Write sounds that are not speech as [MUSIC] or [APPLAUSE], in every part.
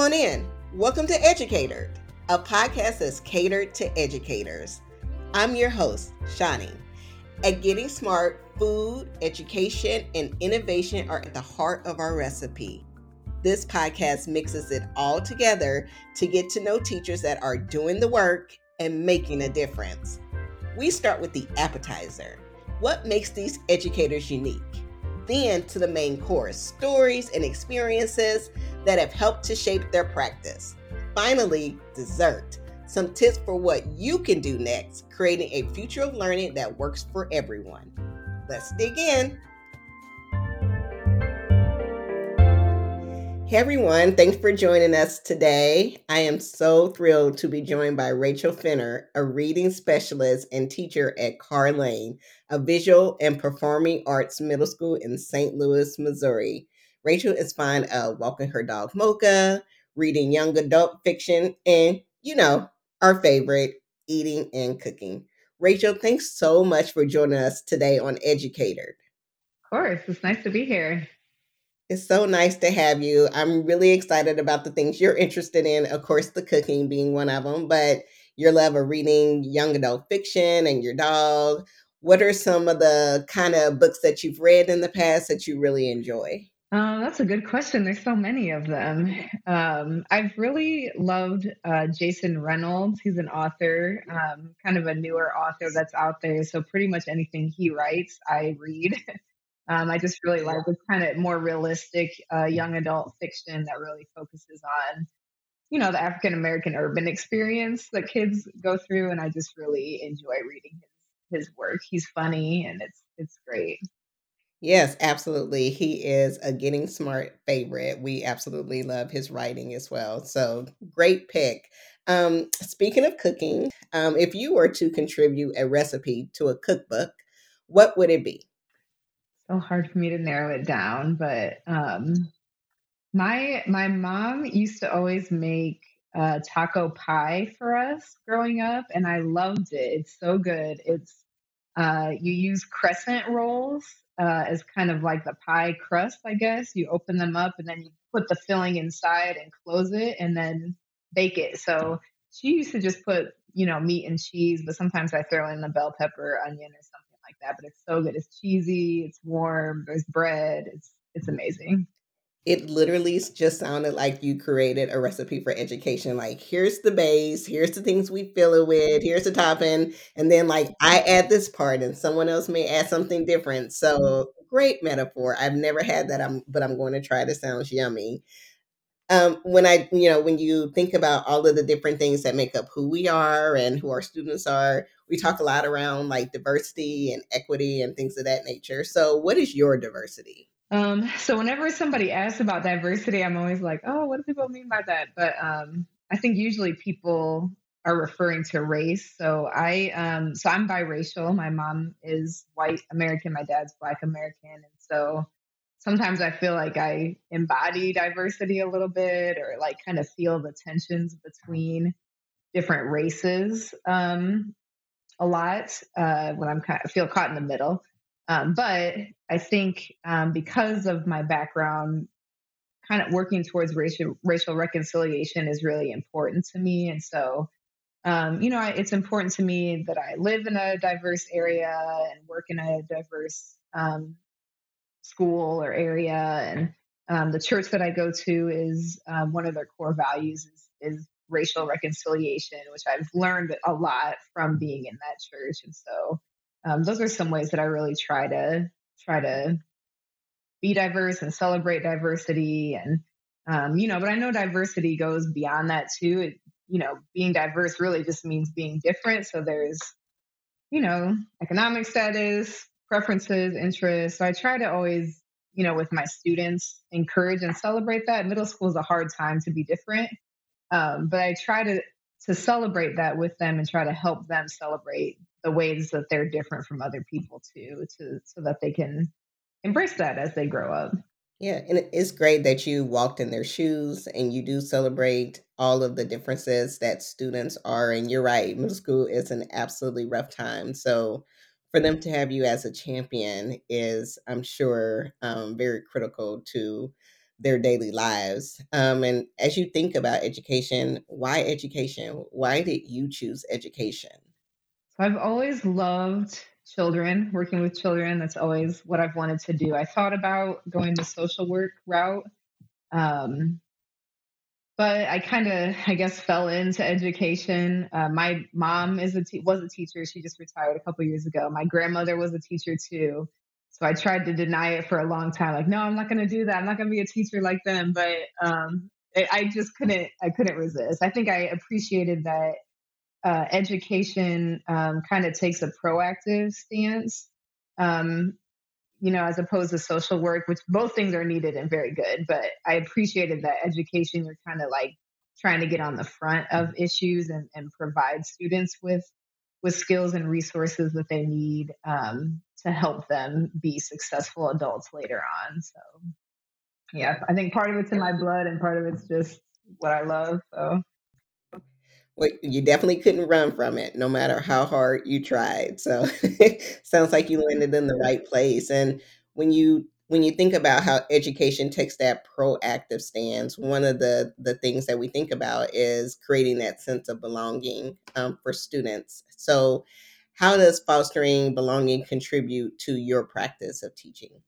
on in. Welcome to Educator, a podcast that's catered to educators. I'm your host, Shani. At Getting Smart, food, education, and innovation are at the heart of our recipe. This podcast mixes it all together to get to know teachers that are doing the work and making a difference. We start with the appetizer. What makes these educators unique? Then to the main course, stories and experiences that have helped to shape their practice. Finally, dessert. Some tips for what you can do next, creating a future of learning that works for everyone. Let's dig in. Hey everyone, thanks for joining us today. I am so thrilled to be joined by Rachel Fenner, a reading specialist and teacher at Carr Lane, a visual and performing arts middle school in St. Louis, Missouri. Rachel is fond of walking her dog Mocha, reading young adult fiction, and, you know, our favorite, eating and cooking. Rachel, thanks so much for joining us today on Educator. Of course, it's nice to be here. It's so nice to have you. I'm really excited about the things you're interested in. Of course, the cooking being one of them, but your love of reading young adult fiction and your dog. What are some of the kind of books that you've read in the past that you really enjoy? Um, that's a good question. There's so many of them. [LAUGHS] Um, I've really loved uh, Jason Reynolds. He's an author, um, kind of a newer author that's out there. So pretty much anything he writes, I read. [LAUGHS] Um, I just really like this kind of more realistic uh, young adult fiction that really focuses on, you know, the African American urban experience that kids go through, and I just really enjoy reading his his work. He's funny, and it's it's great. Yes, absolutely. He is a Getting Smart favorite. We absolutely love his writing as well. So great pick. Um, speaking of cooking, um, if you were to contribute a recipe to a cookbook, what would it be? so hard for me to narrow it down, but um, my my mom used to always make uh, taco pie for us growing up, and I loved it. It's so good. It's uh, you use crescent rolls uh, as kind of like the pie crust, I guess. You open them up and then you put the filling inside and close it, and then bake it. So she used to just put you know meat and cheese, but sometimes I throw in the bell pepper, onion, or something like that. But it's so good. It's cheesy. It's warm. There's bread. It's it's amazing. It literally just sounded like you created a recipe for education. Like, here's the base, here's the things we fill it with, here's the topping, and then like I add this part, and someone else may add something different. So great metaphor. I've never had that, I'm, but I'm going to try. This sounds yummy um, when I, you know, when you think about all of the different things that make up who we are and who our students are, we talk a lot around like diversity and equity and things of that nature. So, what is your diversity? Um, so, whenever somebody asks about diversity, I'm always like, oh, what do people mean by that? But um, I think usually people are referring to race. So I um so I'm biracial. My mom is white American, my dad's black American. And so sometimes I feel like I embody diversity a little bit or like kind of feel the tensions between different races um, a lot uh, when I'm kind of feel caught in the middle. Um, but I think um, because of my background, kind of working towards racial racial reconciliation is really important to me, and so. Um, you know, I, it's important to me that I live in a diverse area and work in a diverse um, school or area. And um, the church that I go to is um, one of their core values is, is racial reconciliation, which I've learned a lot from being in that church. And so um, those are some ways that I really try to try to be diverse and celebrate diversity and um, you know but i know diversity goes beyond that too it, you know being diverse really just means being different so there's you know economic status preferences, interests. So I try to always, you know, with my students, encourage and celebrate that. Middle school is a hard time to be different, um, but I try to to celebrate that with them and try to help them celebrate the ways that they're different from other people too, to so that they can embrace that as they grow up. Yeah, and it's great that you walked in their shoes and you do celebrate all of the differences that students are. And you're right, middle school is an absolutely rough time. So for them to have you as a champion is, I'm sure, um, very critical to their daily lives. Um, and as you think about education, why education? Why did you choose education? I've always loved children, working with children. That's always what I've wanted to do. I thought about going the social work route. Um, but I kind of, I guess, fell into education. Uh, my mom is a te- was a teacher. She just retired a couple years ago. My grandmother was a teacher too. So I tried to deny it for a long time. Like, no, I'm not going to do that. I'm not going to be a teacher like them. But um, it, I just couldn't. I couldn't resist. I think I appreciated that uh, education um, kind of takes a proactive stance, um, you know, as opposed to social work, which both things are needed and very good. But I appreciated that education, you're kind of like trying to get on the front of issues and, and provide students with with skills and resources that they need um, to help them be successful adults later on. So, yeah, I think part of it's in my blood and part of it's just what I love. So, well, you definitely couldn't run from it, no matter how hard you tried. So [LAUGHS] sounds like you landed in the right place. And when you when you think about how education takes that proactive stance, one of the the things that we think about is creating that sense of belonging um, for students. So, how does fostering belonging contribute to your practice of teaching?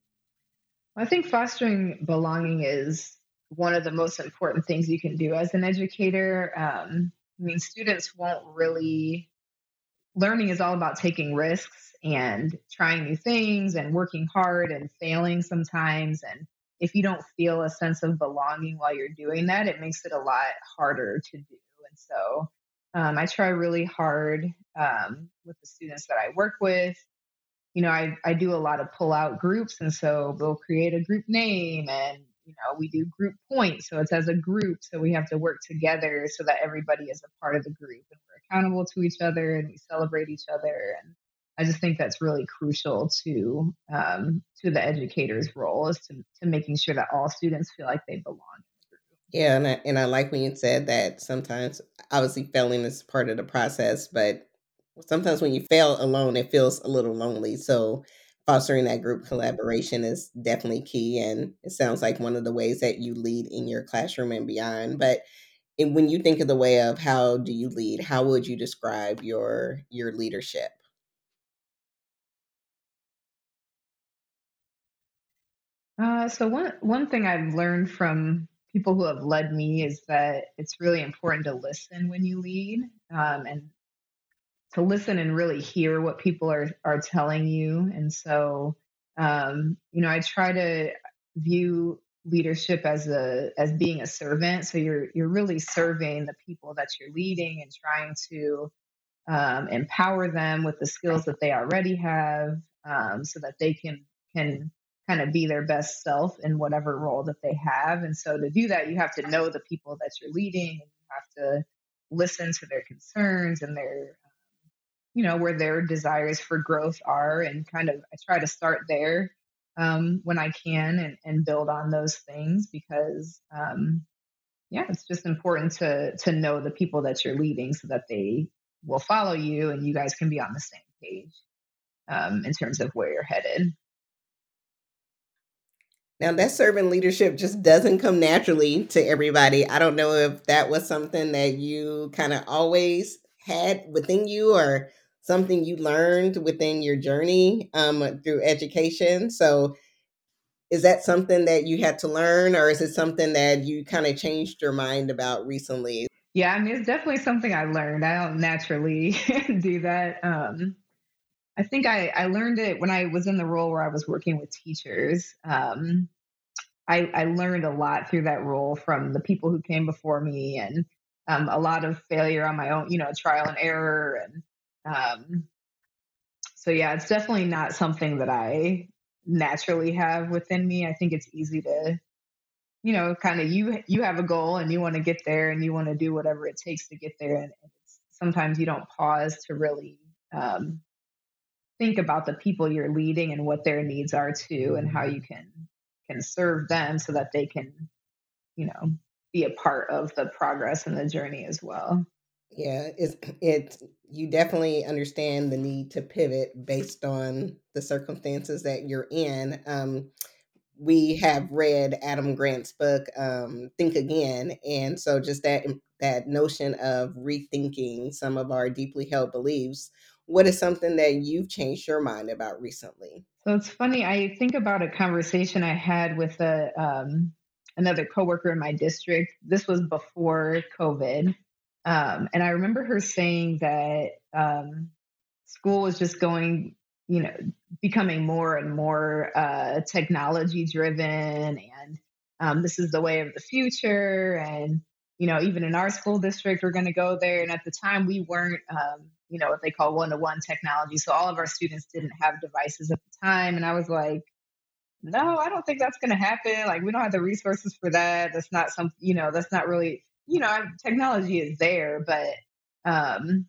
I think fostering belonging is one of the most important things you can do as an educator. Um, I mean, students won't really, learning is all about taking risks and trying new things and working hard and failing sometimes. And if you don't feel a sense of belonging while you're doing that, it makes it a lot harder to do. And so um, I try really hard um, with the students that I work with. You know, I, I do a lot of pull out groups. And so we'll create a group name and you know we do group points so it's as a group so we have to work together so that everybody is a part of the group and we're accountable to each other and we celebrate each other and i just think that's really crucial to um, to the educator's role is to, to making sure that all students feel like they belong yeah and I, and I like when you said that sometimes obviously failing is part of the process but sometimes when you fail alone it feels a little lonely so fostering that group collaboration is definitely key and it sounds like one of the ways that you lead in your classroom and beyond but when you think of the way of how do you lead how would you describe your your leadership? Uh, so one one thing I've learned from people who have led me is that it's really important to listen when you lead um, and to listen and really hear what people are are telling you. And so, um, you know, I try to view leadership as a as being a servant. So you're you're really serving the people that you're leading and trying to um, empower them with the skills that they already have, um, so that they can can kind of be their best self in whatever role that they have. And so to do that, you have to know the people that you're leading, and you have to listen to their concerns and their you know where their desires for growth are and kind of i try to start there um, when i can and, and build on those things because um, yeah it's just important to to know the people that you're leading so that they will follow you and you guys can be on the same page um, in terms of where you're headed. Now that servant leadership just doesn't come naturally to everybody. I don't know if that was something that you kind of always had within you or something you learned within your journey um, through education. So, is that something that you had to learn, or is it something that you kind of changed your mind about recently? Yeah, I mean, it's definitely something I learned. I don't naturally [LAUGHS] do that. Um, I think I, I learned it when I was in the role where I was working with teachers. Um, I, I learned a lot through that role from the people who came before me and um, a lot of failure on my own, you know, trial and error and um, so yeah, it's definitely not something that I naturally have within me. I think it's easy to, you know, kind of you you have a goal and you want to get there and you want to do whatever it takes to get there, and sometimes you don't pause to really um, think about the people you're leading and what their needs are too, and how you can can serve them so that they can, you know, be a part of the progress and the journey as well. Yeah, it's [CLEARS THROAT] it you definitely understand the need to pivot based on the circumstances that you're in. Um, we have read Adam Grant's book, um, Think Again, and so just that that notion of rethinking some of our deeply held beliefs. What is something that you've changed your mind about recently? So it's funny. I think about a conversation I had with a um, another coworker in my district. This was before COVID, um, and I remember her saying that um, school was just going you know becoming more and more uh, technology driven and um, this is the way of the future and you know even in our school district we're going to go there. And at the time we weren't um, you know what they call one-to-one technology. So all of our students didn't have devices at the time. And i was like no i don't think that's going to happen. Like we don't have the resources for that. That's not some you know that's not really you know technology is there but um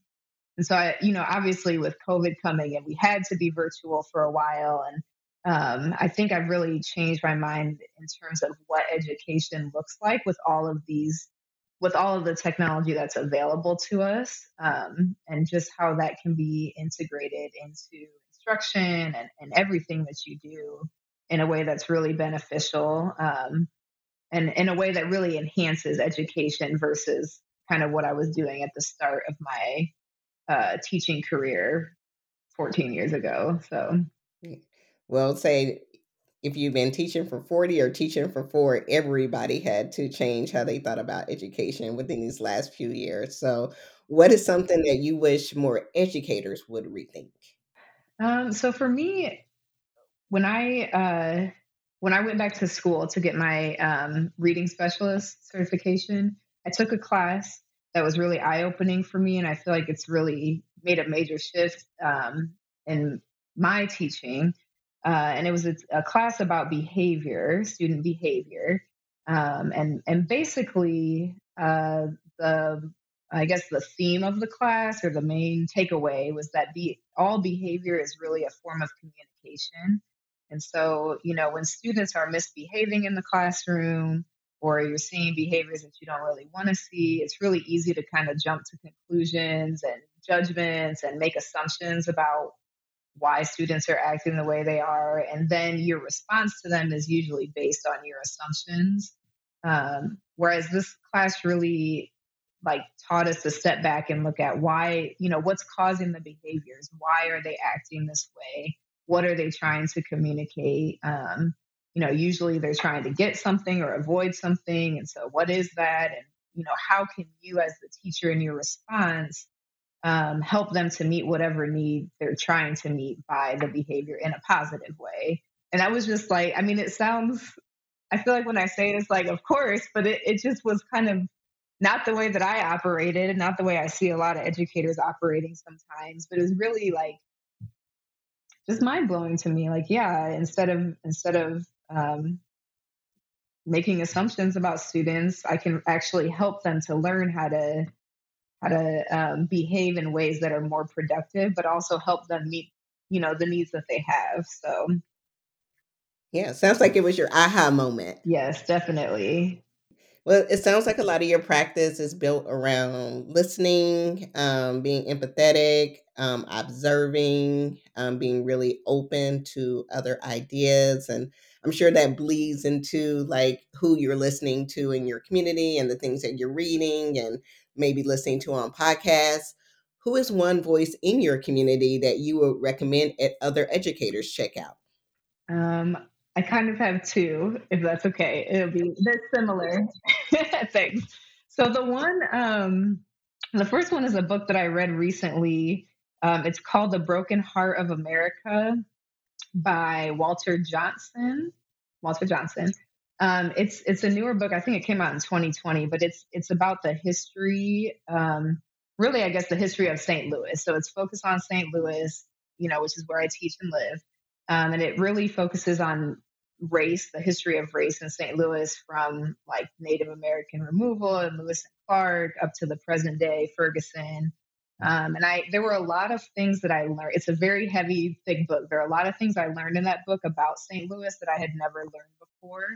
and so I, you know, obviously with COVID coming and we had to be virtual for a while. And um, I think I've really changed my mind in terms of what education looks like with all of these, with all of the technology that's available to us, um, and just how that can be integrated into instruction and, and everything that you do in a way that's really beneficial um, and in a way that really enhances education versus kind of what I was doing at the start of my uh, teaching career 14 years ago. So, well, say if you've been teaching for 40 or teaching for four, everybody had to change how they thought about education within these last few years. So, what is something that you wish more educators would rethink? Um, so for me, when I uh, when I went back to school to get my um, reading specialist certification, I took a class that was really eye opening for me. And I feel like it's really made a major shift um, in my teaching. Uh, and it was a, a, class about behavior, student behavior. Um, and, and basically, uh, the I guess the theme of the class or the main takeaway was that be, all behavior is really a form of communication. And so, you know, when students are misbehaving in the classroom, or you're seeing behaviors that you don't really want to see, it's really easy to kind of jump to conclusions and judgments and make assumptions about why students are acting the way they are. And then your response to them is usually based on your assumptions. Um, whereas this class really like taught us to step back and look at why, you know, what's causing the behaviors? Why are they acting this way? What are they trying to communicate? Um, you know, usually they're trying to get something or avoid something. And so, what is that? And, you know, how can you, as the teacher in your response, um, help them to meet whatever need they're trying to meet by the behavior in a positive way? And I was just like, I mean, it sounds, I feel like when I say it's like, of course, but it, it just was kind of not the way that I operated, and not the way I see a lot of educators operating sometimes, but it was really like, just mind blowing to me. Like, yeah, instead of instead of um, making assumptions about students, I can actually help them to learn how to how to um, behave in ways that are more productive, but also help them meet you know the needs that they have. So. Yeah, sounds like it was your aha moment. Yes, definitely. Well, it sounds like a lot of your practice is built around listening, um, being empathetic, um, observing, um, being really open to other ideas. And I'm sure that bleeds into like who you're listening to in your community and the things that you're reading and maybe listening to on podcasts. Who is one voice in your community that you would recommend other educators check out? Um, I kind of have two, if that's okay. It'll be they're similar. [LAUGHS] Thanks. So the one, um, the first one is a book that I read recently. Um, it's called The Broken Heart of America by Walter Johnson. Walter Johnson. Um, it's it's a newer book. I think it came out in 2020, but it's it's about the history, um, really, I guess, the history of St. Louis. So it's focused on St. Louis, you know, which is where I teach and live. Um, and it really focuses on race, the history of race in St. Louis from like Native American removal and Lewis and Clark up to the present day Ferguson. Um, and I, there were a lot of things that I learned. It's a very heavy, thick book. There are a lot of things I learned in that book about St. Louis that I had never learned before,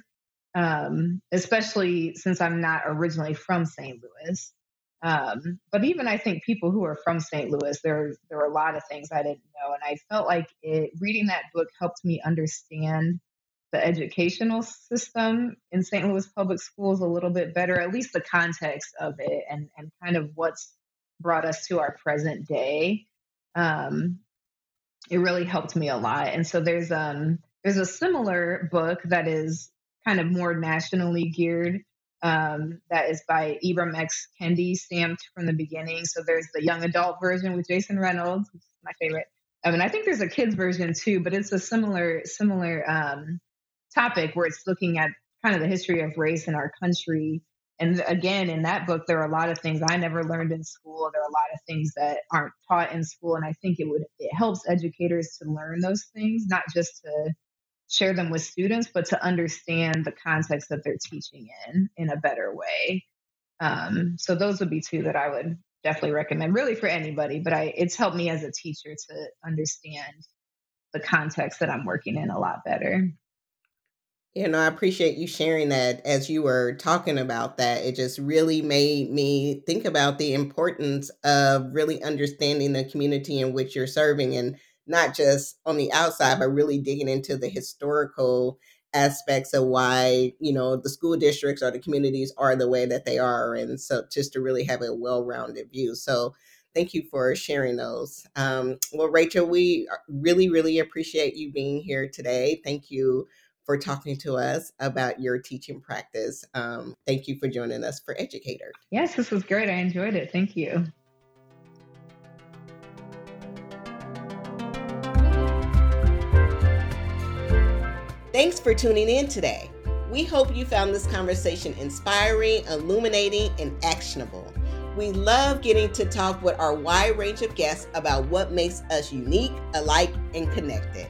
um, especially since I'm not originally from St. Louis. Um, but even I think people who are from St. Louis, there there were a lot of things I didn't know, and I felt like it, reading that book helped me understand the educational system in St. Louis public schools a little bit better, at least the context of it and, and kind of what's brought us to our present day. Um, it really helped me a lot. And so there's um there's a similar book that is kind of more nationally geared um, that is by Ibram X. Kendi, stamped from the beginning. So there's the young adult version with Jason Reynolds, which is my favorite. I mean, I think there's a kids version too, but it's a similar similar um, topic where it's looking at kind of the history of race in our country. And again, in that book, there are a lot of things I never learned in school. There are a lot of things that aren't taught in school, and I think it would it helps educators to learn those things, not just to share them with students, but to understand the context that they're teaching in in a better way. Um, so those would be two that I would definitely recommend, really for anybody. But I, it's helped me as a teacher to understand the context that I'm working in a lot better. You know, I appreciate you sharing that as you were talking about that. It just really made me think about the importance of really understanding the community in which you're serving and not just on the outside, but really digging into the historical aspects of why, you know, the school districts or the communities are the way that they are. And so just to really have a well rounded view. So thank you for sharing those. Um, well, Rachel, we really, really appreciate you being here today. Thank you for talking to us about your teaching practice. Um, thank you for joining us for Educator. Yes, this was great. I enjoyed it. Thank you. Thanks for tuning in today. We hope you found this conversation inspiring, illuminating, and actionable. We love getting to talk with our wide range of guests about what makes us unique, alike, and connected.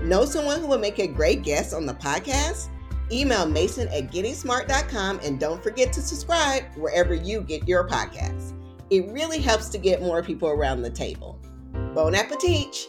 Know someone who would make a great guest on the podcast? Email mason at gettingsmart.com and don't forget to subscribe wherever you get your podcasts. It really helps to get more people around the table. Bon appetit!